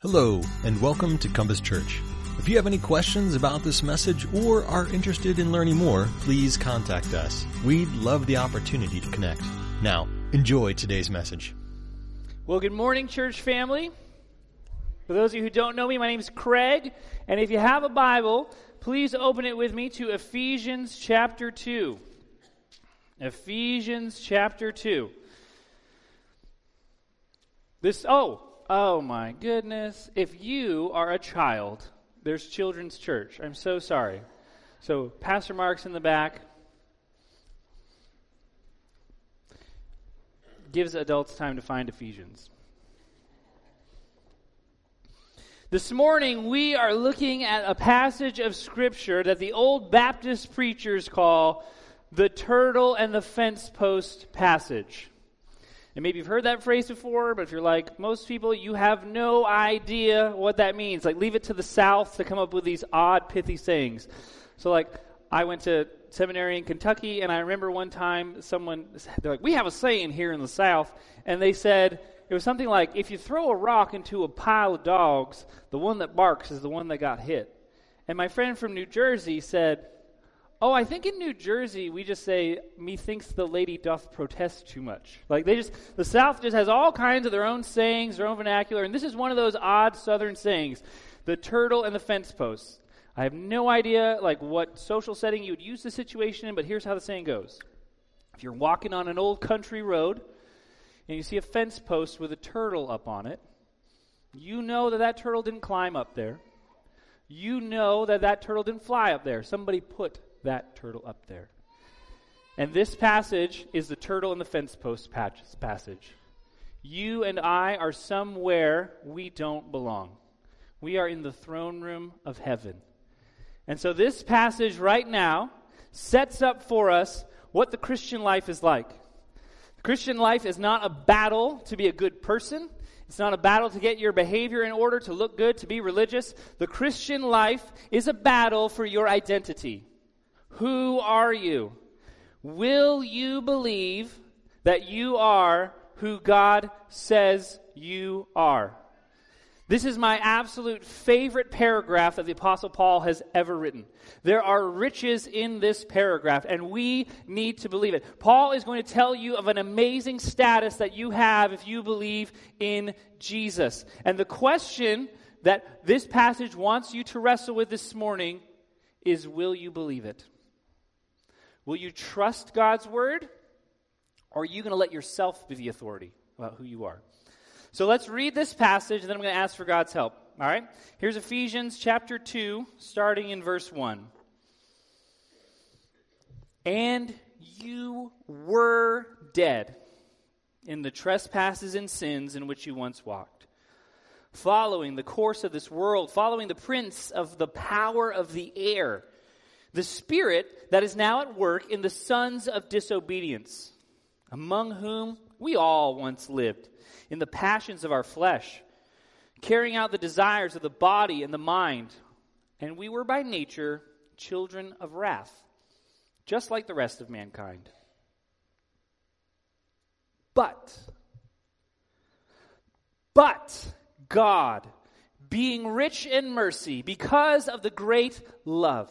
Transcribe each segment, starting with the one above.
Hello, and welcome to Compass Church. If you have any questions about this message or are interested in learning more, please contact us. We'd love the opportunity to connect. Now, enjoy today's message. Well, good morning, church family. For those of you who don't know me, my name is Craig, and if you have a Bible, please open it with me to Ephesians chapter 2. Ephesians chapter 2. This, oh, Oh my goodness. If you are a child, there's children's church. I'm so sorry. So, Pastor Mark's in the back. Gives adults time to find Ephesians. This morning, we are looking at a passage of Scripture that the old Baptist preachers call the turtle and the fence post passage. And maybe you've heard that phrase before, but if you're like most people, you have no idea what that means. Like, leave it to the South to come up with these odd, pithy sayings. So, like, I went to seminary in Kentucky, and I remember one time someone, they're like, we have a saying here in the South, and they said, it was something like, if you throw a rock into a pile of dogs, the one that barks is the one that got hit. And my friend from New Jersey said, Oh, I think in New Jersey we just say, methinks the lady doth protest too much. Like they just, the South just has all kinds of their own sayings, their own vernacular, and this is one of those odd Southern sayings. The turtle and the fence post. I have no idea like what social setting you would use the situation in, but here's how the saying goes. If you're walking on an old country road and you see a fence post with a turtle up on it, you know that that turtle didn't climb up there. You know that that turtle didn't fly up there. Somebody put that turtle up there. And this passage is the turtle and the fence post passage. You and I are somewhere we don't belong. We are in the throne room of heaven. And so this passage right now sets up for us what the Christian life is like. The Christian life is not a battle to be a good person. It's not a battle to get your behavior in order, to look good, to be religious. The Christian life is a battle for your identity. Who are you? Will you believe that you are who God says you are? This is my absolute favorite paragraph that the Apostle Paul has ever written. There are riches in this paragraph, and we need to believe it. Paul is going to tell you of an amazing status that you have if you believe in Jesus. And the question that this passage wants you to wrestle with this morning is will you believe it? Will you trust God's word? Or are you going to let yourself be the authority about who you are? So let's read this passage, and then I'm going to ask for God's help. All right? Here's Ephesians chapter 2, starting in verse 1. And you were dead in the trespasses and sins in which you once walked, following the course of this world, following the prince of the power of the air the spirit that is now at work in the sons of disobedience, among whom we all once lived, in the passions of our flesh, carrying out the desires of the body and the mind. And we were by nature children of wrath, just like the rest of mankind. But, but God, being rich in mercy, because of the great love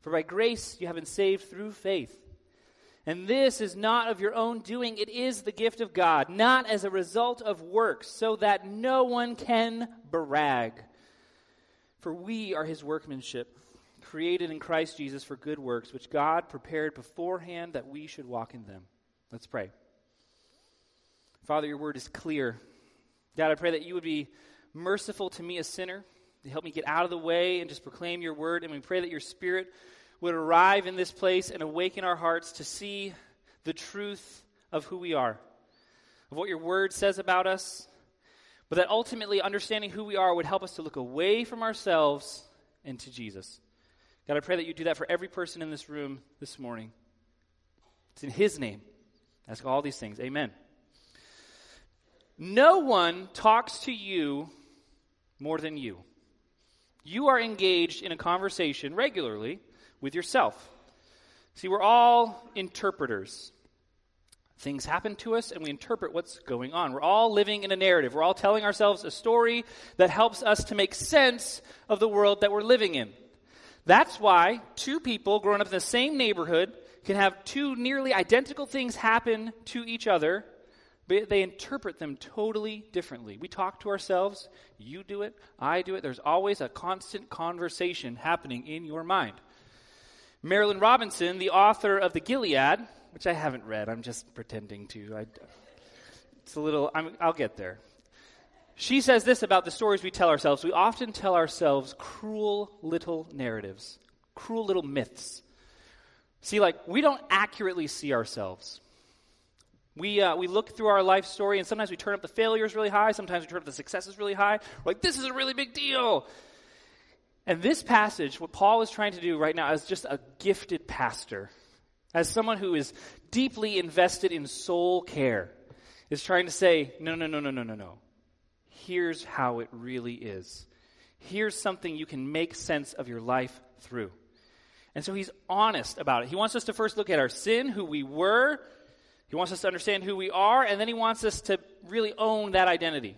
For by grace you have been saved through faith. And this is not of your own doing, it is the gift of God, not as a result of works, so that no one can brag. For we are his workmanship, created in Christ Jesus for good works, which God prepared beforehand that we should walk in them. Let's pray. Father, your word is clear. God, I pray that you would be merciful to me, a sinner help me get out of the way and just proclaim your word. And we pray that your spirit would arrive in this place and awaken our hearts to see the truth of who we are, of what your word says about us. but that ultimately understanding who we are would help us to look away from ourselves and to Jesus. God, I pray that you do that for every person in this room this morning. It's in His name. Ask all these things. Amen. No one talks to you more than you. You are engaged in a conversation regularly with yourself. See, we're all interpreters. Things happen to us and we interpret what's going on. We're all living in a narrative. We're all telling ourselves a story that helps us to make sense of the world that we're living in. That's why two people growing up in the same neighborhood can have two nearly identical things happen to each other, but they interpret them totally differently. We talk to ourselves, you do it, I do it. There's always a constant conversation happening in your mind. Marilynne Robinson, the author of the Gilead, which I haven't read. I'm just pretending to. I, it's a little, i will get there. She says this about the stories we tell ourselves. We often tell ourselves cruel little narratives, cruel little myths. See, like, we don't accurately see ourselves. We, uh, we look through our life story, and sometimes we turn up the failures really high, sometimes we turn up the successes really high. We're like, this is a really big deal. And this passage, what Paul is trying to do right now, as just a gifted pastor, as someone who is deeply invested in soul care, is trying to say, no, no, no, no, no, no, no. Here's how it really is. Here's something you can make sense of your life through. And so he's honest about it. He wants us to first look at our sin, who we were. He wants us to understand who we are, and then he wants us to really own that identity.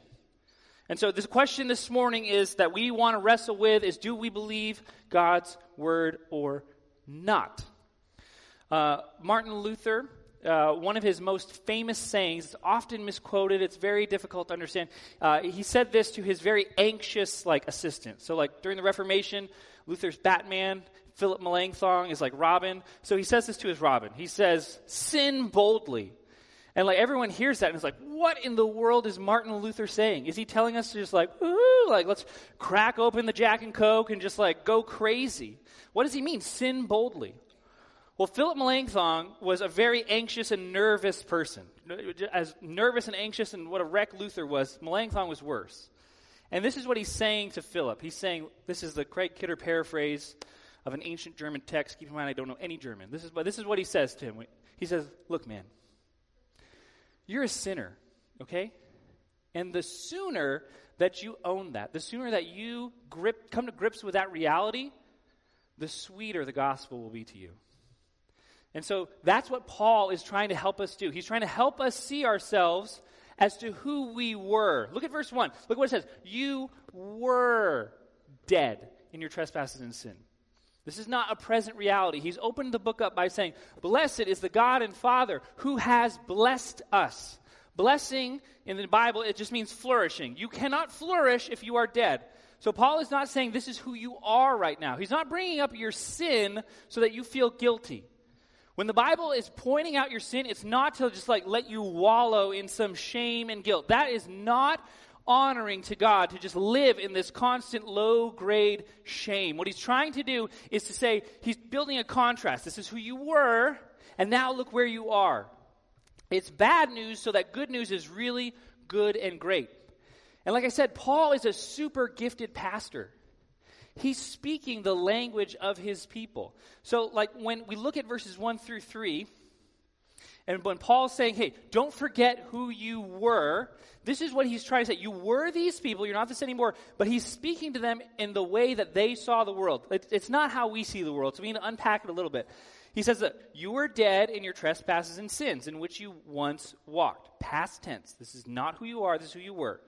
And so this question this morning is that we want to wrestle with is do we believe God's word or not? Uh, Martin Luther, uh, one of his most famous sayings, it's often misquoted, it's very difficult to understand. Uh, he said this to his very anxious like assistant. So like during the Reformation, Luther's Batman, Philip Melanchthon is like Robin. So he says this to his Robin. He says, sin boldly. And like everyone hears that and is like, what in the world is Martin Luther saying? Is he telling us to just like, ooh, like let's crack open the Jack and Coke and just like go crazy? What does he mean? Sin boldly. Well, Philip Melanchthon was a very anxious and nervous person. As nervous and anxious and what a wreck Luther was, Melanchthon was worse. And this is what he's saying to Philip. He's saying, this is the Craig Kidder paraphrase of an ancient German text. Keep in mind, I don't know any German. This is, this is what he says to him. He says, Look, man, you're a sinner, okay? And the sooner that you own that, the sooner that you grip, come to grips with that reality, the sweeter the gospel will be to you. And so that's what Paul is trying to help us do. He's trying to help us see ourselves as to who we were. Look at verse 1. Look what it says. You were dead in your trespasses and sin. This is not a present reality. He's opened the book up by saying, Blessed is the God and Father who has blessed us. Blessing in the Bible, it just means flourishing. You cannot flourish if you are dead. So Paul is not saying this is who you are right now. He's not bringing up your sin so that you feel guilty. When the Bible is pointing out your sin, it's not to just like let you wallow in some shame and guilt. That is not honoring to God to just live in this constant low grade shame. What he's trying to do is to say he's building a contrast. This is who you were, and now look where you are. It's bad news so that good news is really good and great. And like I said, Paul is a super gifted pastor he's speaking the language of his people. So, like, when we look at verses 1 through 3, and when Paul's saying, hey, don't forget who you were, this is what he's trying to say. You were these people, you're not this anymore, but he's speaking to them in the way that they saw the world. It's not how we see the world, so we need to unpack it a little bit. He says that you were dead in your trespasses and sins in which you once walked. Past tense. This is not who you are, this is who you were.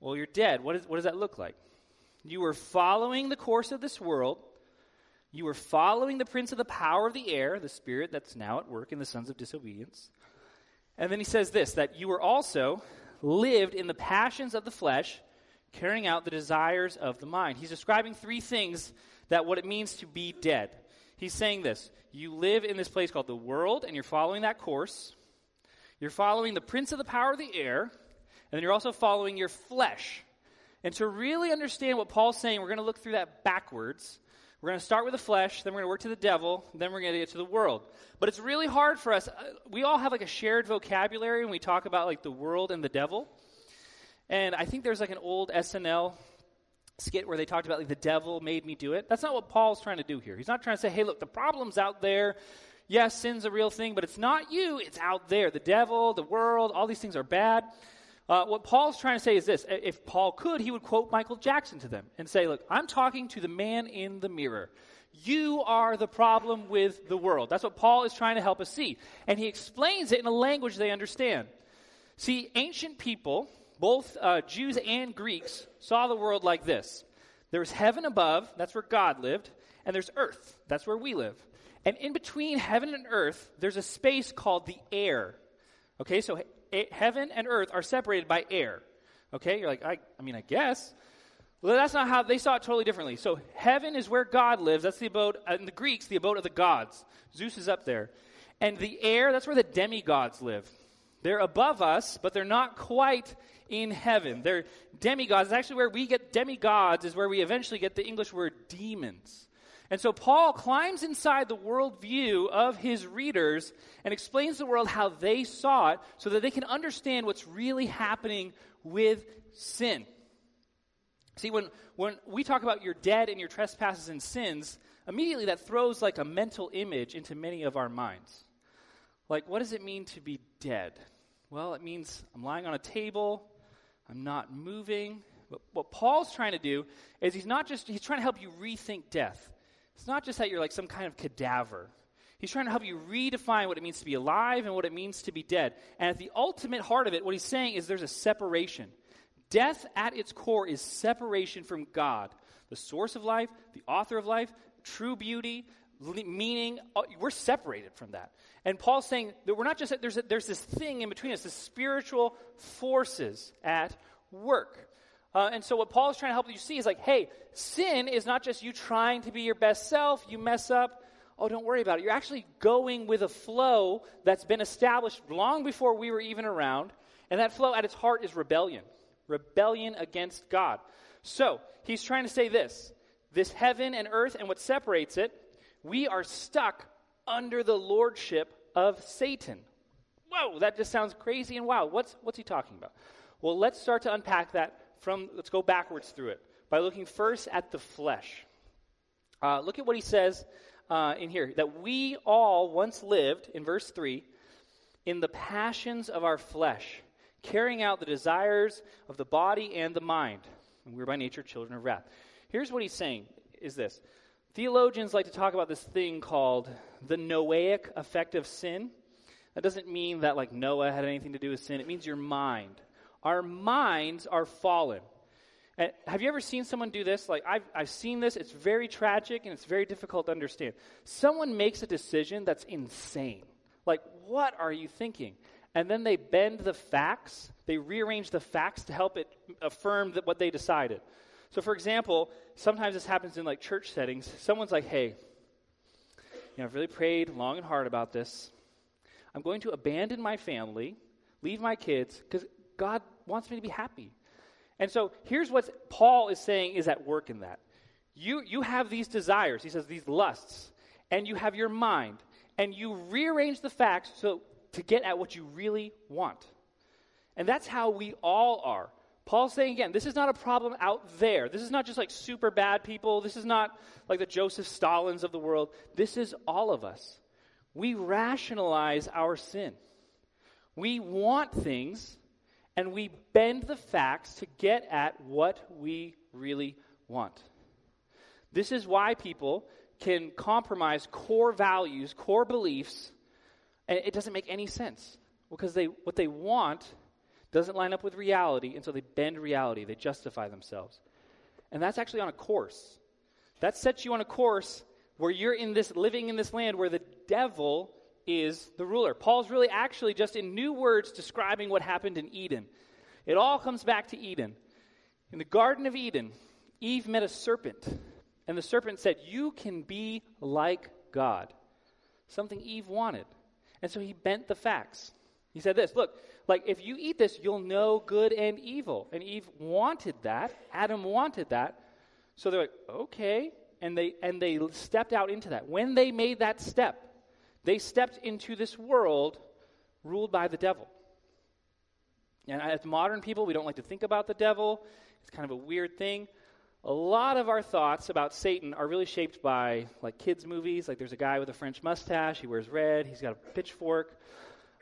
Well, you're dead. What, is, what does that look like? You were following the course of this world. You were following the prince of the power of the air, the spirit that's now at work in the sons of disobedience. And then he says this that you were also lived in the passions of the flesh, carrying out the desires of the mind. He's describing three things that what it means to be dead. He's saying this you live in this place called the world, and you're following that course. You're following the prince of the power of the air, and then you're also following your flesh. And to really understand what Paul's saying, we're going to look through that backwards. We're going to start with the flesh, then we're going to work to the devil, then we're going to get to the world. But it's really hard for us. Uh, we all have like a shared vocabulary when we talk about like the world and the devil. And I think there's like an old SNL skit where they talked about like the devil made me do it. That's not what Paul's trying to do here. He's not trying to say, hey, look, the problem's out there. Yes, sin's a real thing, but it's not you, it's out there. The devil, the world, all these things are bad. Uh, what Paul's trying to say is this if Paul could, he would quote Michael Jackson to them and say, Look, I'm talking to the man in the mirror. You are the problem with the world. That's what Paul is trying to help us see. And he explains it in a language they understand. See, ancient people, both uh, Jews and Greeks, saw the world like this there was heaven above, that's where God lived, and there's earth, that's where we live. And in between heaven and earth, there's a space called the air. Okay, so heaven and earth are separated by air. Okay, you're like, I, I mean, I guess. Well, that's not how they saw it totally differently. So heaven is where God lives. That's the abode, uh, in the Greeks, the abode of the gods. Zeus is up there. And the air, that's where the demigods live. They're above us, but they're not quite in heaven. They're demigods. It's actually where we get demigods, is where we eventually get the English word demons. And so Paul climbs inside the worldview of his readers and explains the world how they saw it so that they can understand what's really happening with sin. See, when, when we talk about you're dead and your trespasses and sins, immediately that throws like a mental image into many of our minds. Like, what does it mean to be dead? Well, it means I'm lying on a table, I'm not moving. But what Paul's trying to do is he's not just, he's trying to help you rethink death. It's not just that you're like some kind of cadaver. He's trying to help you redefine what it means to be alive and what it means to be dead. And at the ultimate heart of it, what he's saying is there's a separation. Death at its core is separation from God, the source of life, the author of life, true beauty, meaning. Uh, we're separated from that. And Paul's saying that we're not just, there's, a, there's this thing in between us, the spiritual forces at work. Uh, and so what Paul is trying to help you see is like, hey, sin is not just you trying to be your best self, you mess up. Oh, don't worry about it. You're actually going with a flow that's been established long before we were even around. And that flow at its heart is rebellion rebellion against God. So he's trying to say this this heaven and earth and what separates it, we are stuck under the lordship of Satan. Whoa, that just sounds crazy and wild. What's, what's he talking about? Well, let's start to unpack that from, let's go backwards through it by looking first at the flesh. Uh, look at what he says uh, in here that we all once lived, in verse 3, in the passions of our flesh, carrying out the desires of the body and the mind. And we're by nature children of wrath. Here's what he's saying is this. Theologians like to talk about this thing called the noetic effect of sin. That doesn't mean that like Noah had anything to do with sin. It means your mind. Our minds are fallen. And have you ever seen someone do this? Like, I've, I've seen this. It's very tragic and it's very difficult to understand. Someone makes a decision that's insane. Like, what are you thinking? And then they bend the facts, they rearrange the facts to help it affirm that what they decided. So, for example, sometimes this happens in like church settings. Someone's like, hey, you know, I've really prayed long and hard about this. I'm going to abandon my family, leave my kids, because God wants me to be happy. And so here's what Paul is saying is at work in that. You, you have these desires, he says, these lusts, and you have your mind, and you rearrange the facts so to get at what you really want. And that's how we all are. Paul's saying again, this is not a problem out there. This is not just like super bad people. This is not like the Joseph Stalins of the world. This is all of us. We rationalize our sin. We want things and we bend the facts to get at what we really want. This is why people can compromise core values, core beliefs, and it doesn't make any sense because they, what they want doesn't line up with reality, and so they bend reality, they justify themselves. And that's actually on a course. That sets you on a course where you're in this living in this land where the devil is the ruler. Paul's really actually just in new words describing what happened in Eden. It all comes back to Eden. In the Garden of Eden, Eve met a serpent, and the serpent said, You can be like God. Something Eve wanted. And so he bent the facts. He said this Look, like if you eat this, you'll know good and evil. And Eve wanted that. Adam wanted that. So they're like, okay. And they and they stepped out into that. When they made that step, they stepped into this world ruled by the devil. And as modern people, we don't like to think about the devil. It's kind of a weird thing. A lot of our thoughts about Satan are really shaped by like kids' movies. Like there's a guy with a French mustache, he wears red, he's got a pitchfork.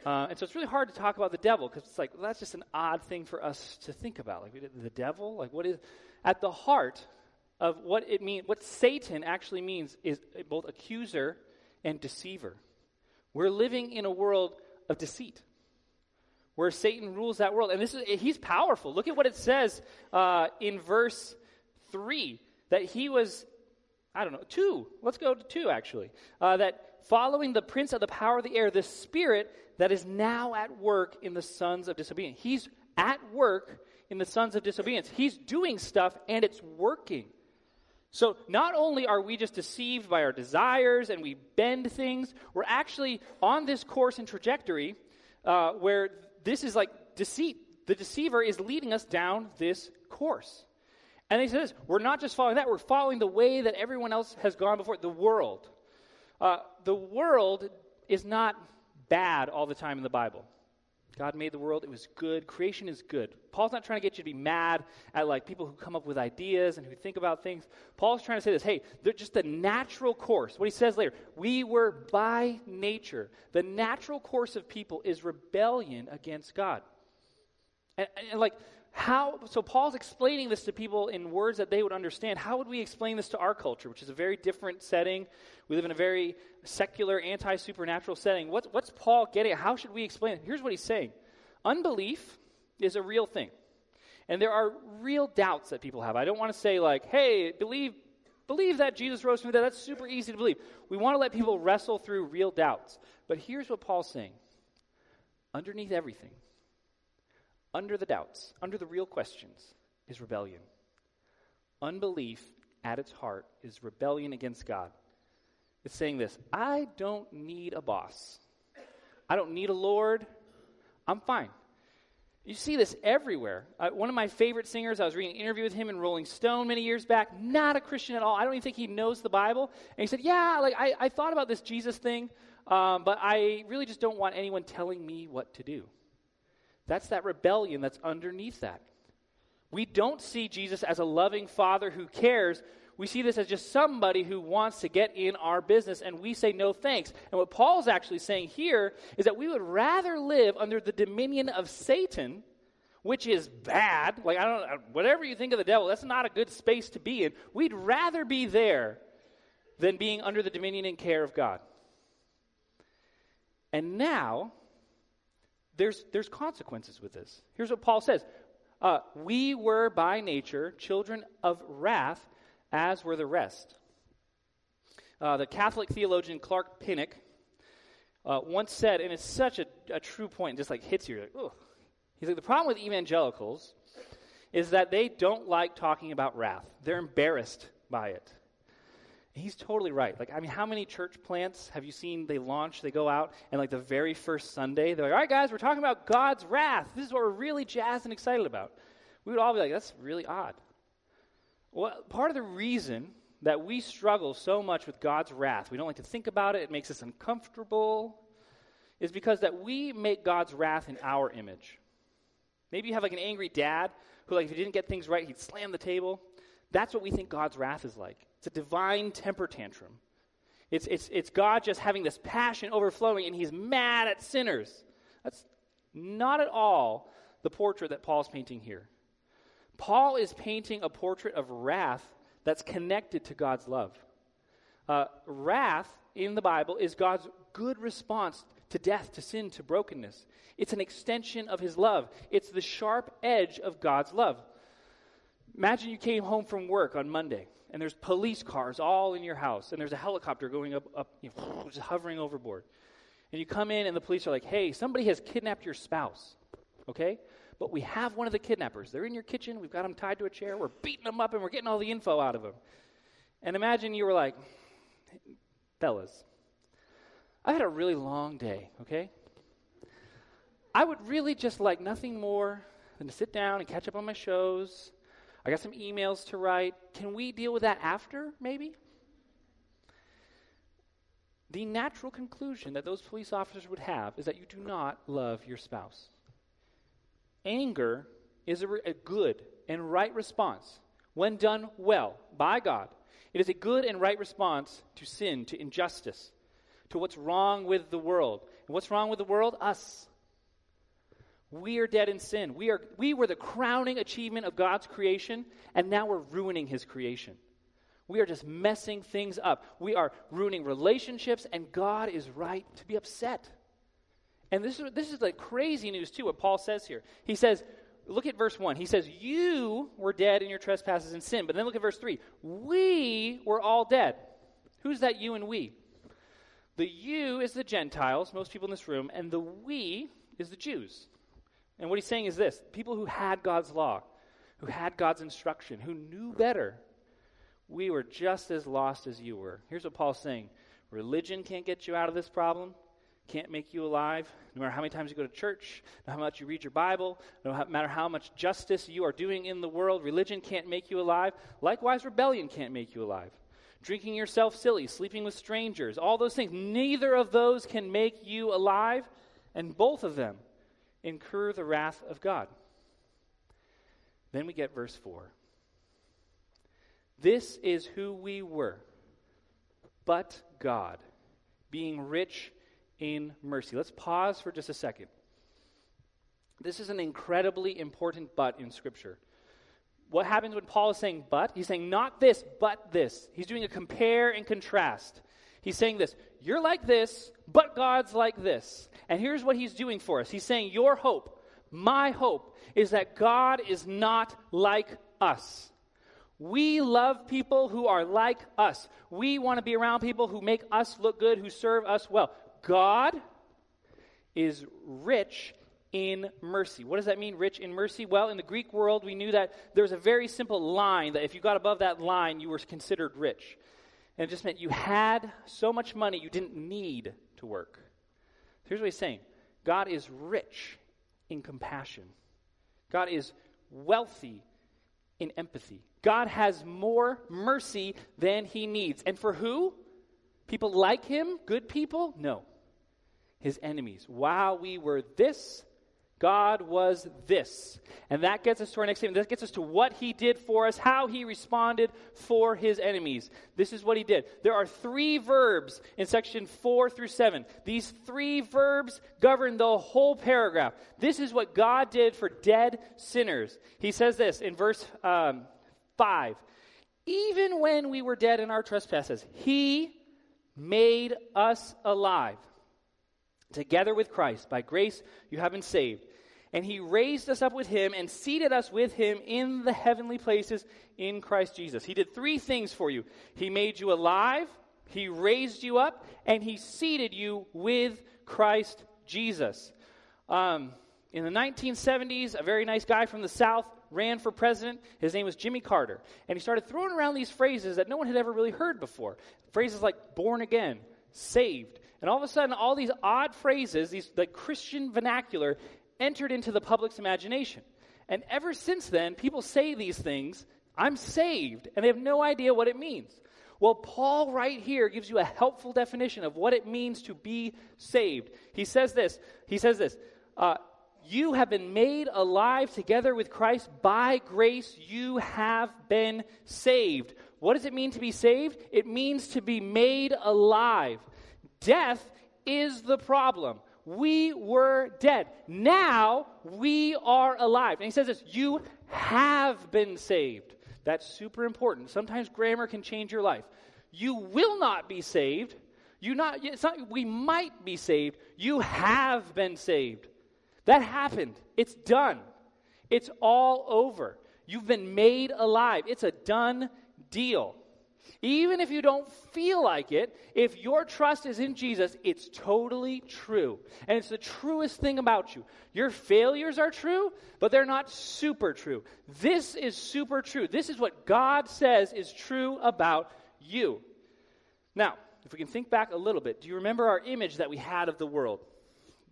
Uh, and so it's really hard to talk about the devil because it's like well, that's just an odd thing for us to think about. Like the devil, like what is at the heart of what it means, what Satan actually means is both accuser and deceiver. We're living in a world of deceit where Satan rules that world. And this is, he's powerful. Look at what it says uh, in verse 3 that he was, I don't know, 2. Let's go to 2 actually. Uh, that following the prince of the power of the air, the spirit that is now at work in the sons of disobedience. He's at work in the sons of disobedience. He's doing stuff and it's working. So not only are we just deceived by our desires and we bend things, we're actually on this course and trajectory uh, where this is like deceit. The deceiver is leading us down this course. And he says, we're not just following that, we're following the way that everyone else has gone before, the world. Uh, the world is not bad all the time in the Bible. God made the world, it was good. Creation is good. Paul's not trying to get you to be mad at like people who come up with ideas and who think about things. Paul's trying to say this, hey, they're just the natural course. What he says later, we were by nature. The natural course of people is rebellion against God. And, and like how so paul's explaining this to people in words that they would understand. How would we explain this to our culture which is a very different setting? We live in a very secular anti-supernatural setting. What's, paul getting how should we explain it? Here's what he's saying. Unbelief is a real thing. And there are real doubts that people have. I don't want to say like hey believe believe that jesus rose from the dead. That's super easy to believe. We want to let people wrestle through real doubts. But here's what paul's saying. Underneath everything under the doubts, under the real questions, is rebellion. Unbelief at its heart is rebellion against God. It's saying this I don't need a boss, I don't need a Lord. I'm fine. You see this everywhere. Uh, one of my favorite singers, I was reading an interview with him in Rolling Stone many years back, not a Christian at all. I don't even think he knows the Bible. And he said, Yeah, like I, I thought about this Jesus thing, um, but I really just don't want anyone telling me what to do. That's that rebellion that's underneath that. We don't see Jesus as a loving father who cares. We see this as just somebody who wants to get in our business, and we say no thanks. And what Paul's actually saying here is that we would rather live under the dominion of Satan, which is bad. Like, I don't whatever you think of the devil, that's not a good space to be in. We'd rather be there than being under the dominion and care of God. And now, there's, there's consequences with this. Here's what Paul says uh, We were by nature children of wrath, as were the rest. Uh, the Catholic theologian Clark Pinnock uh, once said, and it's such a, a true point, just like hits you. Like, He's like, the problem with evangelicals is that they don't like talking about wrath. They're embarrassed by it. He's totally right. Like, I mean, how many church plants have you seen they launch, they go out, and like the very first Sunday, they're like, all right, guys, we're talking about God's wrath. This is what we're really jazzed and excited about. We would all be like, that's really odd. Well, part of the reason that we struggle so much with God's wrath, we don't like to think about it, it makes us uncomfortable, is because that we make God's wrath in our image. Maybe you have like an angry dad who, like, if he didn't get things right, he'd slam the table. That's what we think God's wrath is like. It's a divine temper tantrum. It's, it's, it's God just having this passion overflowing, and he's mad at sinners. That's not at all the portrait that Paul's painting here. Paul is painting a portrait of wrath that's connected to God's love. Uh, wrath in the Bible is God's good response to death, to sin, to brokenness. It's an extension of his love, it's the sharp edge of God's love. Imagine you came home from work on Monday and there's police cars all in your house, and there's a helicopter going up, up you know, just hovering overboard. And you come in, and the police are like, hey, somebody has kidnapped your spouse, okay? But we have one of the kidnappers. They're in your kitchen. We've got them tied to a chair. We're beating them up, and we're getting all the info out of them. And imagine you were like, fellas, I had a really long day, okay? I would really just like nothing more than to sit down and catch up on my shows I got some emails to write. Can we deal with that after, maybe? The natural conclusion that those police officers would have is that you do not love your spouse. Anger is a, a good and right response when done well by God. It is a good and right response to sin, to injustice, to what's wrong with the world. And what's wrong with the world? Us. We are dead in sin. We, are, we were the crowning achievement of God's creation, and now we're ruining His creation. We are just messing things up. We are ruining relationships, and God is right to be upset. And this is, this is like crazy news, too, what Paul says here. He says, look at verse 1. He says, You were dead in your trespasses and sin. But then look at verse 3. We were all dead. Who's that you and we? The you is the Gentiles, most people in this room, and the we is the Jews. And what he's saying is this people who had God's law, who had God's instruction, who knew better, we were just as lost as you were. Here's what Paul's saying religion can't get you out of this problem, can't make you alive. No matter how many times you go to church, no matter how much you read your Bible, no matter how much justice you are doing in the world, religion can't make you alive. Likewise, rebellion can't make you alive. Drinking yourself silly, sleeping with strangers, all those things, neither of those can make you alive, and both of them incur the wrath of God. Then we get verse 4. This is who we were, but God, being rich in mercy. Let's pause for just a second. This is an incredibly important but in Scripture. What happens when Paul is saying but? He's saying not this, but this. He's doing a compare and contrast. He's saying this You're like this, but God's like this. And here's what he's doing for us He's saying, Your hope, my hope, is that God is not like us. We love people who are like us. We want to be around people who make us look good, who serve us well. God is rich in mercy. What does that mean, rich in mercy? Well, in the Greek world, we knew that there was a very simple line that if you got above that line, you were considered rich. And it just meant you had so much money you didn't need to work. Here's what he's saying God is rich in compassion, God is wealthy in empathy. God has more mercy than he needs. And for who? People like him? Good people? No. His enemies. While we were this, God was this. And that gets us to our next statement. That gets us to what he did for us, how he responded for his enemies. This is what he did. There are three verbs in section 4 through 7. These three verbs govern the whole paragraph. This is what God did for dead sinners. He says this in verse um, 5 Even when we were dead in our trespasses, he made us alive. Together with Christ, by grace you have been saved and he raised us up with him and seated us with him in the heavenly places in Christ Jesus. He did three things for you He made you alive, he raised you up, and he seated you with Christ Jesus. Um, in the 1970s, a very nice guy from the South ran for president. His name was Jimmy Carter. And he started throwing around these phrases that no one had ever really heard before. Phrases like born again, saved. And all of a sudden, all these odd phrases, these like Christian vernacular, entered into the public's imagination. And ever since then, people say these things I'm saved, and they have no idea what it means. Well, Paul, right here, gives you a helpful definition of what it means to be saved. He says this He says this uh, You have been made alive together with Christ. By grace, you have been saved. What does it mean to be saved? It means to be made alive. Death is the problem we were dead. Now we are alive. And he says this you have been saved. That's super important. Sometimes grammar can change your life. You will not be saved. You not, it's not we might be saved. You have been saved. That happened. It's done. It's all over. You've been made alive. It's a done deal. Even if you don't feel like it, if your trust is in Jesus, it's totally true. And it's the truest thing about you. Your failures are true, but they're not super true. This is super true. This is what God says is true about you. Now, if we can think back a little bit, do you remember our image that we had of the world?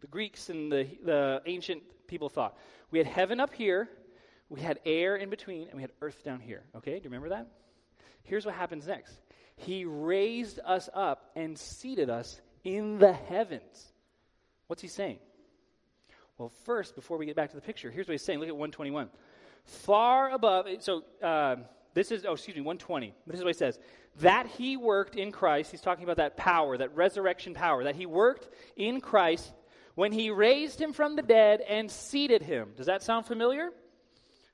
The Greeks and the, the ancient people thought. We had heaven up here, we had air in between, and we had earth down here. Okay, do you remember that? Here's what happens next He raised us up and seated us in the heavens. What's he saying? Well, first, before we get back to the picture, here's what he's saying. Look at 121. Far above, so uh, this is, oh, excuse me, 120. This is what he says. That he worked in Christ, he's talking about that power, that resurrection power, that he worked in Christ when he raised him from the dead and seated him. Does that sound familiar?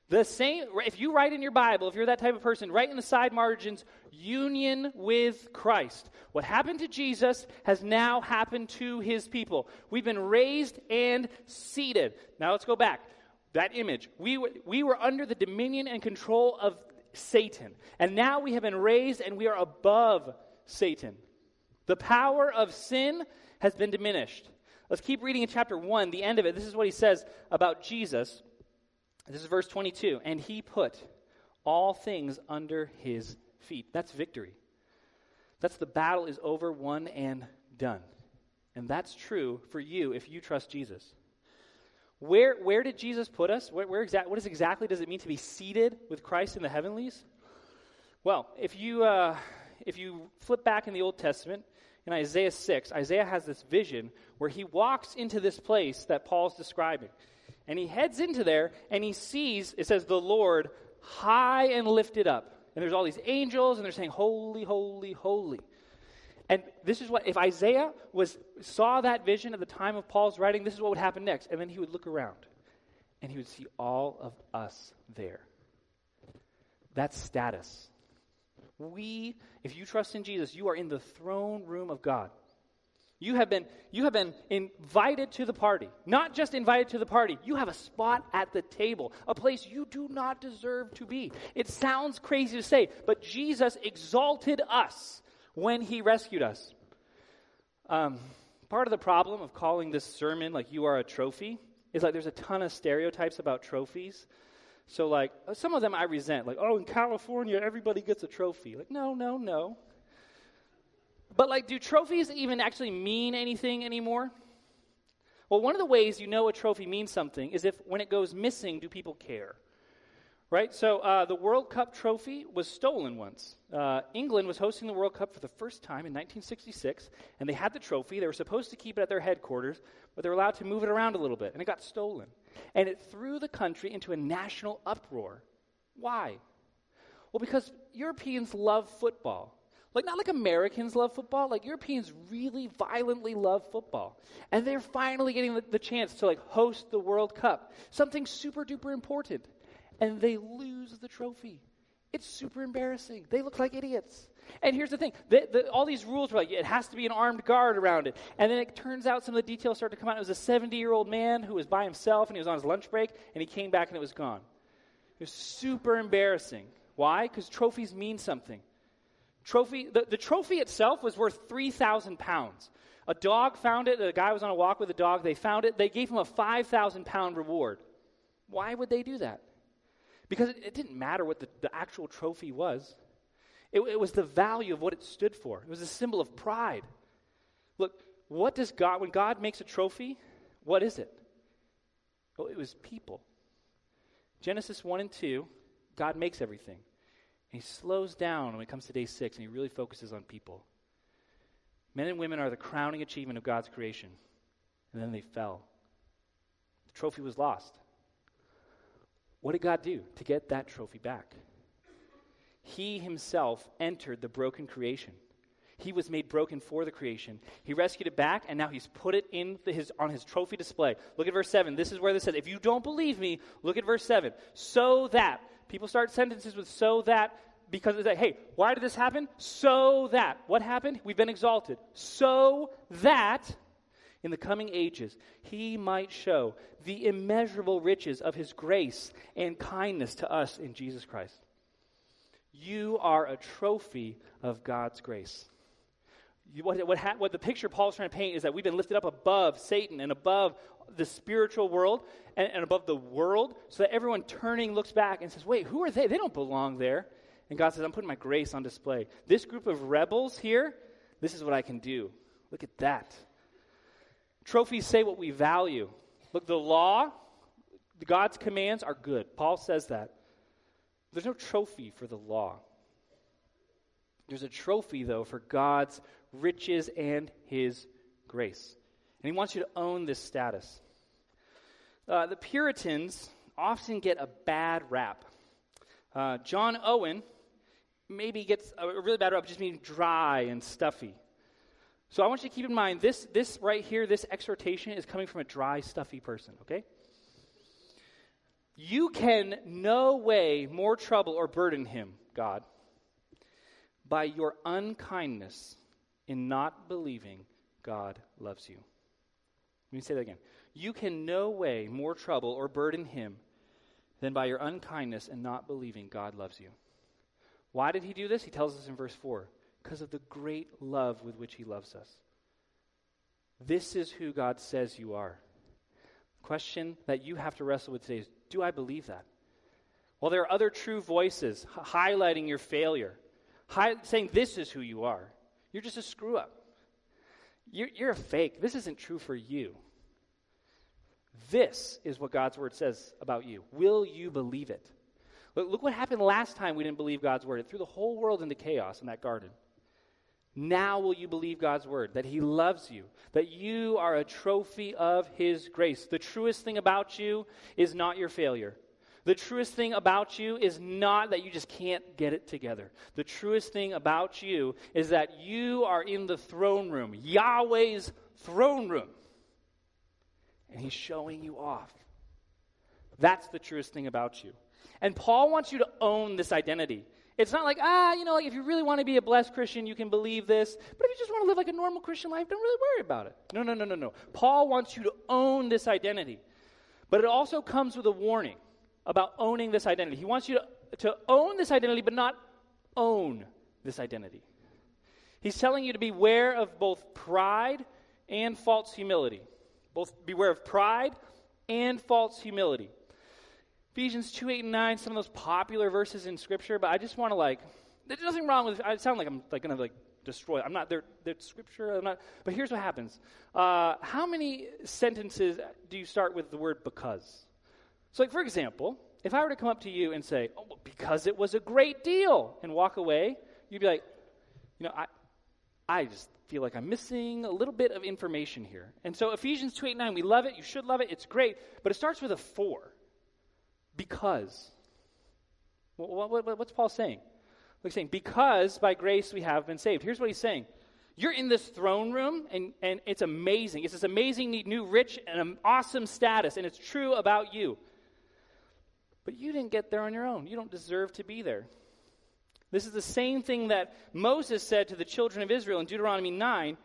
The same, if you write in your Bible, if you're that type of person, write in the side margins, union with Christ. What happened to Jesus has now happened to his people. We've been raised and seated. Now let's go back. That image. We, were, we were under the dominion and control of Satan. And now we have been raised and we are above Satan. The power of sin has been diminished. Let's keep reading in chapter 1, the end of it. This is what he says about Jesus. This is verse 22. And he put all things under his feet. That's victory. That's the battle is over, won, and done. And that's true for you if you trust Jesus. Where, where did Jesus put us? Where, where exact, what is exactly does it mean to be seated with Christ in the heavenlies? Well, if you, uh, if you flip back in the Old Testament, in Isaiah 6, Isaiah has this vision where he walks into this place that Paul's describing. And he heads into there and he sees, it says, the Lord high and lifted up. And there's all these angels and they're saying, Holy, holy, holy. And this is what, if Isaiah was, saw that vision at the time of Paul's writing, this is what would happen next. And then he would look around and he would see all of us there. That's status. We, if you trust in Jesus, you are in the throne room of God. You have been, you have been invited to the party. Not just invited to the party, you have a spot at the table, a place you do not deserve to be. It sounds crazy to say, but Jesus exalted us when he rescued us. Um, part of the problem of calling this sermon like you are a trophy is like there's a ton of stereotypes about trophies. So, like, some of them I resent. Like, oh, in California, everybody gets a trophy. Like, no, no, no. But, like, do trophies even actually mean anything anymore? Well, one of the ways you know a trophy means something is if when it goes missing, do people care? Right? So uh, the World Cup trophy was stolen once. Uh, England was hosting the World Cup for the first time in 1966, and they had the trophy. They were supposed to keep it at their headquarters, but they were allowed to move it around a little bit, and it got stolen. And it threw the country into a national uproar. Why? Well, because Europeans love football. Like, not like Americans love football, like Europeans really violently love football. And they're finally getting the, the chance to, like, host the World Cup. Something super duper important and they lose the trophy. It's super embarrassing. They look like idiots. And here's the thing the, the, all these rules were like, it has to be an armed guard around it. And then it turns out some of the details start to come out. It was a 70 year old man who was by himself and he was on his lunch break and he came back and it was gone. It was super embarrassing. Why? Because trophies mean something. Trophy, the, the trophy itself was worth 3,000 pounds. A dog found it. A guy was on a walk with a dog. They found it. They gave him a 5,000 pound reward. Why would they do that? Because it, it didn't matter what the, the actual trophy was, it, it was the value of what it stood for. It was a symbol of pride. Look, what does God, when God makes a trophy, what is it? Well, it was people. Genesis 1 and 2, God makes everything. And he slows down when it comes to day six and he really focuses on people. Men and women are the crowning achievement of God's creation. And then they fell. The trophy was lost. What did God do to get that trophy back? He himself entered the broken creation. He was made broken for the creation. He rescued it back, and now he's put it in his, on his trophy display. Look at verse 7. This is where this says, If you don't believe me, look at verse 7. So that. People start sentences with so that because it's like, hey, why did this happen? So that. What happened? We've been exalted. So that in the coming ages, he might show the immeasurable riches of his grace and kindness to us in Jesus Christ. You are a trophy of God's grace. What, what, ha- what, the picture Paul's trying to paint is that we've been lifted up above Satan and above the spiritual world and, and above the world so that everyone turning looks back and says, wait, who are they? They don't belong there. And God says, I'm putting my grace on display. This group of rebels here, this is what I can do. Look at that. Trophies say what we value. Look, the law, God's commands are good. Paul says that. There's no trophy for the law. There's a trophy, though, for God's riches and his grace. And he wants you to own this status. uh, the Puritans often get a bad rap. Uh, John Owen maybe gets a really bad rap just being dry and stuffy. So I want you to keep in mind this, this right here, this exhortation is coming from a dry, stuffy person, okay? You can no way more trouble or burden him, God, by your unkindness in not believing God loves you. Let me say that again. You can no way more trouble or burden him than by your unkindness and not believing God loves you. Why did he do this? He tells us in verse 4 because of the great love with which he loves us. This is who God says you are. The question that you have to wrestle with today is do I believe that? Well, there are other true voices highlighting your failure, saying this is who you are. You're just a screw up. You're, you're a fake. This isn't true for you. This is what God's word says about you. Will you believe it? Look, look what happened last time we didn't believe God's word. It threw the whole world into chaos in that garden. Now will you believe God's word, that He loves you, that you are a trophy of His grace. The truest thing about you is not your failure. The truest thing about you is not that you just can't get it together. The truest thing about you is that you are in the throne room, Yahweh's throne room. And He's showing you off. That's the truest thing about you. And Paul wants you to own this identity. It's not like, ah, you know, like if you really want to be a blessed Christian, you can believe this. But if you just want to live like a normal Christian life, don't really worry about it. No, no, no, no, no. Paul wants you to own this identity. But it also comes with a warning about owning this identity. He wants you to, to own this identity, but not own this identity. He's telling you to beware of both pride and false humility. Both beware of pride and false humility. Ephesians 2, 8, and 9, some of those popular verses in Scripture, but I just want to like, there's nothing wrong with, I sound like I'm like going to like destroy, I'm not, they're, they're Scripture, I'm not, but here's what happens. Uh, how many sentences do you start with the word because? So like, for example, if I were to come up to you and say, oh, because it was a great deal, and walk away, you'd be like, you know, I, I just feel like I'm missing a little bit of information here. And so Ephesians 2, 8, 9, we love it, you should love it, it's great, but it starts with a for. Because. What, what, what's Paul saying? He's saying, because by grace we have been saved. Here's what he's saying. You're in this throne room, and, and it's amazing. It's this amazing, new, rich, and awesome status, and it's true about you. But you didn't get there on your own. You don't deserve to be there. This is the same thing that Moses said to the children of Israel in Deuteronomy 9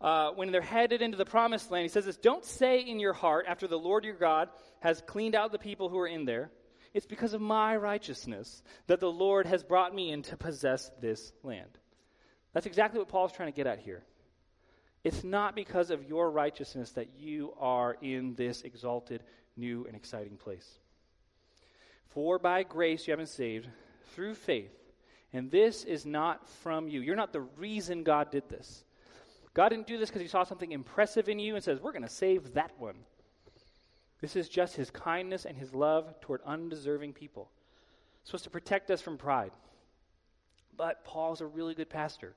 uh, when they're headed into the promised land. He says this Don't say in your heart, after the Lord your God has cleaned out the people who are in there, it's because of my righteousness that the Lord has brought me in to possess this land. That's exactly what Paul's trying to get at here. It's not because of your righteousness that you are in this exalted, new, and exciting place. For by grace you have been saved through faith. And this is not from you. You're not the reason God did this. God didn't do this because he saw something impressive in you and says, We're going to save that one. This is just his kindness and his love toward undeserving people. It's supposed to protect us from pride. But Paul's a really good pastor,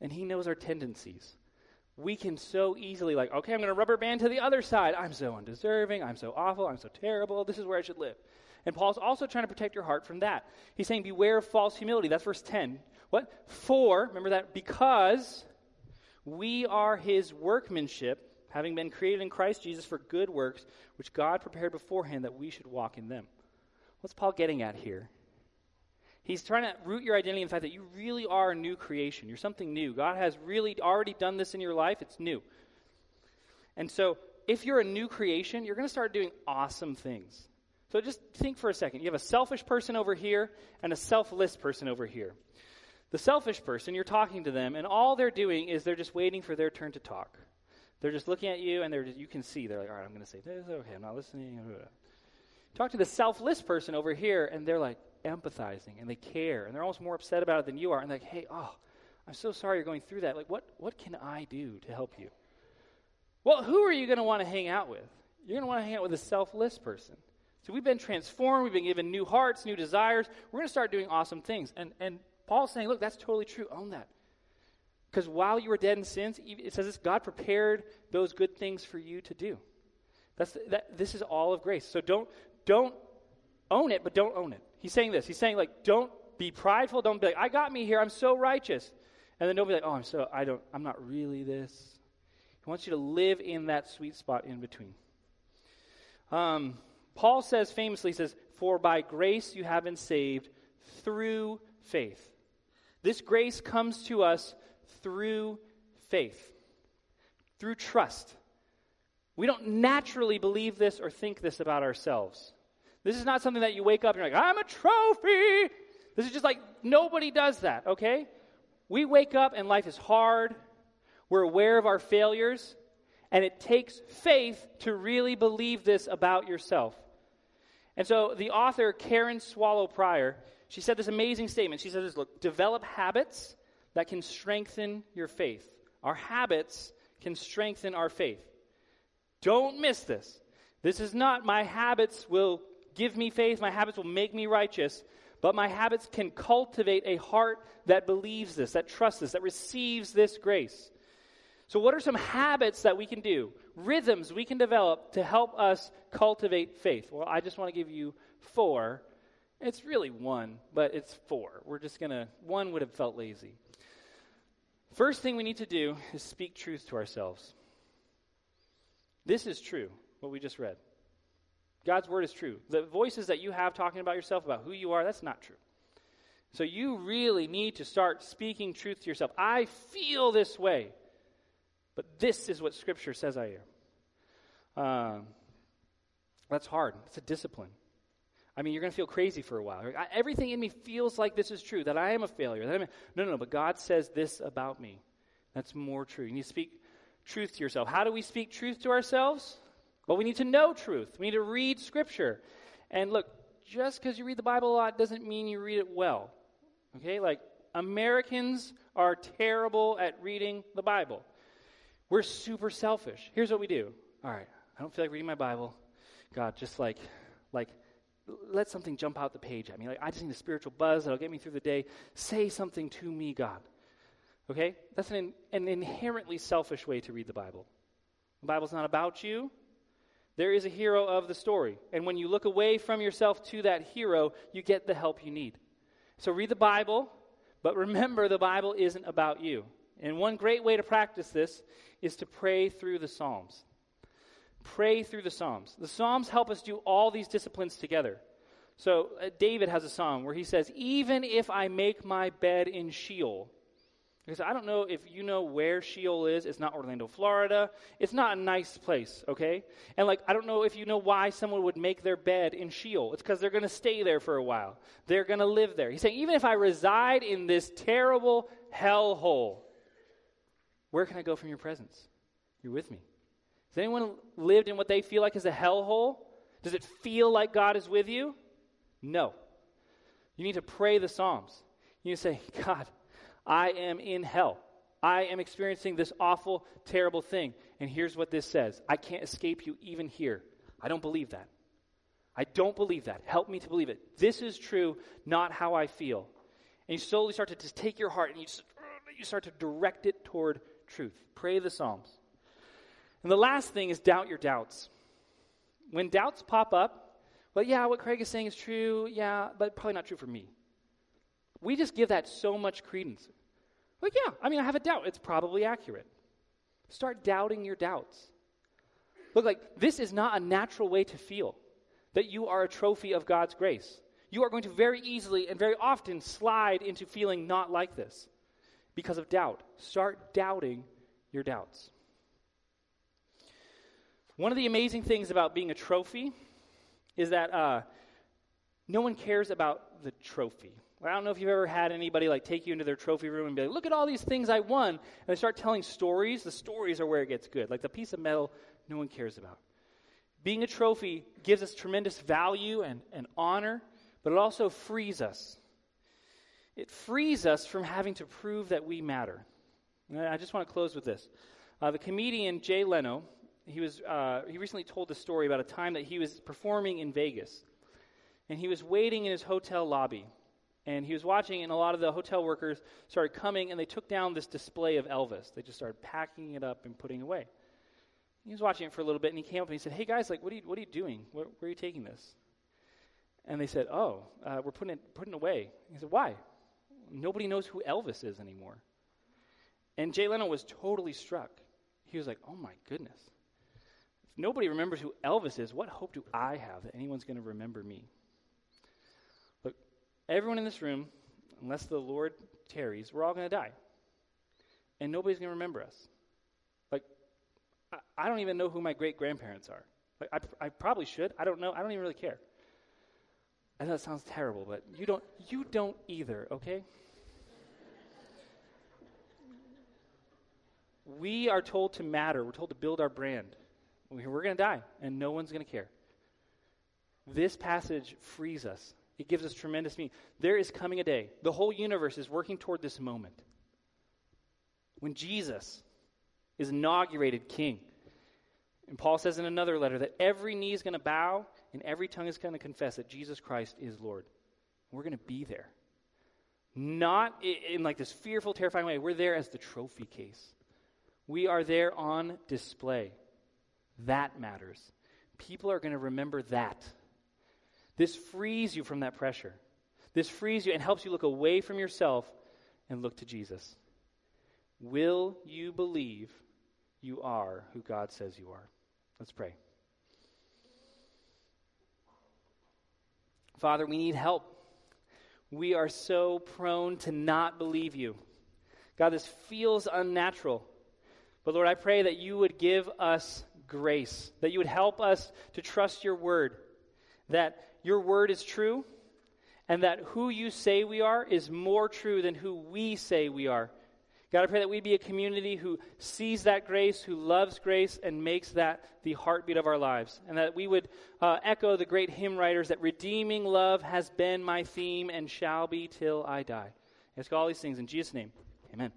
and he knows our tendencies. We can so easily, like, okay, I'm going to rubber band to the other side. I'm so undeserving. I'm so awful. I'm so terrible. This is where I should live. And Paul's also trying to protect your heart from that. He's saying, beware of false humility. That's verse 10. What? For, remember that, because we are his workmanship, having been created in Christ Jesus for good works, which God prepared beforehand that we should walk in them. What's Paul getting at here? He's trying to root your identity in the fact that you really are a new creation. You're something new. God has really already done this in your life, it's new. And so, if you're a new creation, you're going to start doing awesome things. So, just think for a second. You have a selfish person over here and a selfless person over here. The selfish person, you're talking to them, and all they're doing is they're just waiting for their turn to talk. They're just looking at you, and they're just, you can see they're like, all right, I'm going to say this. Okay, I'm not listening. Talk to the selfless person over here, and they're like empathizing, and they care, and they're almost more upset about it than you are. And they're like, hey, oh, I'm so sorry you're going through that. Like, what, what can I do to help you? Well, who are you going to want to hang out with? You're going to want to hang out with a selfless person. So we've been transformed. We've been given new hearts, new desires. We're going to start doing awesome things. And, and Paul's saying, look, that's totally true. Own that. Because while you were dead in sins, it says this God prepared those good things for you to do. That's that, this is all of grace. So don't don't own it, but don't own it. He's saying this. He's saying like don't be prideful. Don't be like I got me here. I'm so righteous, and then don't be like oh I'm so I don't I'm not really this. He wants you to live in that sweet spot in between. Um, Paul says famously, he says, For by grace you have been saved through faith. This grace comes to us through faith, through trust. We don't naturally believe this or think this about ourselves. This is not something that you wake up and you're like, I'm a trophy. This is just like nobody does that, okay? We wake up and life is hard. We're aware of our failures. And it takes faith to really believe this about yourself. And so the author, Karen Swallow Prior, she said this amazing statement. She said this look, develop habits that can strengthen your faith. Our habits can strengthen our faith. Don't miss this. This is not my habits will give me faith, my habits will make me righteous, but my habits can cultivate a heart that believes this, that trusts this, that receives this grace. So, what are some habits that we can do, rhythms we can develop to help us cultivate faith? Well, I just want to give you four. It's really one, but it's four. We're just going to, one would have felt lazy. First thing we need to do is speak truth to ourselves. This is true, what we just read. God's word is true. The voices that you have talking about yourself, about who you are, that's not true. So you really need to start speaking truth to yourself. I feel this way. But this is what Scripture says I am. Um, that's hard. It's a discipline. I mean, you're going to feel crazy for a while. I, everything in me feels like this is true, that I am a failure. That I'm a, no, no, no, but God says this about me. That's more true. You need to speak truth to yourself. How do we speak truth to ourselves? Well, we need to know truth. We need to read Scripture. And look, just because you read the Bible a lot doesn't mean you read it well. Okay? Like, Americans are terrible at reading the Bible. We're super selfish. Here's what we do. All right, I don't feel like reading my Bible. God, just like, like, let something jump out the page at me. Like, I just need a spiritual buzz that'll get me through the day. Say something to me, God. Okay? That's an, an inherently selfish way to read the Bible. The Bible's not about you. There is a hero of the story. And when you look away from yourself to that hero, you get the help you need. So read the Bible, but remember the Bible isn't about you. And one great way to practice this is to pray through the Psalms. Pray through the Psalms. The Psalms help us do all these disciplines together. So, uh, David has a psalm where he says, Even if I make my bed in Sheol, because I don't know if you know where Sheol is. It's not Orlando, Florida. It's not a nice place, okay? And like, I don't know if you know why someone would make their bed in Sheol. It's because they're going to stay there for a while. They're going to live there. He's saying, even if I reside in this terrible hellhole, where can I go from your presence? You're with me. Has anyone lived in what they feel like is a hellhole? Does it feel like God is with you? No. You need to pray the Psalms. You need to say, God, I am in hell. I am experiencing this awful, terrible thing. And here's what this says I can't escape you even here. I don't believe that. I don't believe that. Help me to believe it. This is true, not how I feel. And you slowly start to just take your heart and you, just, you start to direct it toward truth. Pray the Psalms. And the last thing is doubt your doubts. When doubts pop up, well, yeah, what Craig is saying is true, yeah, but probably not true for me. We just give that so much credence. Like, yeah, I mean, I have a doubt. It's probably accurate. Start doubting your doubts. Look, like, this is not a natural way to feel that you are a trophy of God's grace. You are going to very easily and very often slide into feeling not like this because of doubt. Start doubting your doubts. One of the amazing things about being a trophy is that uh, no one cares about the trophy. I don't know if you've ever had anybody like take you into their trophy room and be like, "Look at all these things I won," and they start telling stories. The stories are where it gets good. Like the piece of metal no one cares about. Being a trophy gives us tremendous value and, and honor, but it also frees us it frees us from having to prove that we matter. And I just want to close with this. Uh, the comedian Jay Leno, he, was, uh, he recently told a story about a time that he was performing in Vegas. And he was waiting in his hotel lobby. And he was watching, and a lot of the hotel workers started coming, and they took down this display of Elvis. They just started packing it up and putting it away. He was watching it for a little bit, and he came up and he said, "Hey guys, like, what are you, what are you doing? Where, where are you taking this?" And they said, "Oh, uh, we're putting it putting it away." He said, "Why? Nobody knows who Elvis is anymore." And Jay Leno was totally struck. He was like, "Oh my goodness! If nobody remembers who Elvis is, what hope do I have that anyone's going to remember me?" Look, everyone in this room, unless the Lord tarries, we're all going to die, and nobody's going to remember us. I, I don't even know who my great grandparents are. Like, I, I probably should. I don't know. I don't even really care. I know that sounds terrible, but you don't, you don't either, okay? we are told to matter. We're told to build our brand. We're going to die, and no one's going to care. This passage frees us. It gives us tremendous meaning. There is coming a day. The whole universe is working toward this moment when Jesus is inaugurated king. And Paul says in another letter that every knee is going to bow and every tongue is going to confess that Jesus Christ is Lord. We're going to be there. Not in like this fearful, terrifying way. We're there as the trophy case. We are there on display. That matters. People are going to remember that. This frees you from that pressure. This frees you and helps you look away from yourself and look to Jesus. Will you believe you are who God says you are. Let's pray. Father, we need help. We are so prone to not believe you. God, this feels unnatural. But Lord, I pray that you would give us grace, that you would help us to trust your word, that your word is true, and that who you say we are is more true than who we say we are. God, I pray that we be a community who sees that grace, who loves grace, and makes that the heartbeat of our lives. And that we would uh, echo the great hymn writers that redeeming love has been my theme and shall be till I die. I ask all these things in Jesus' name. Amen.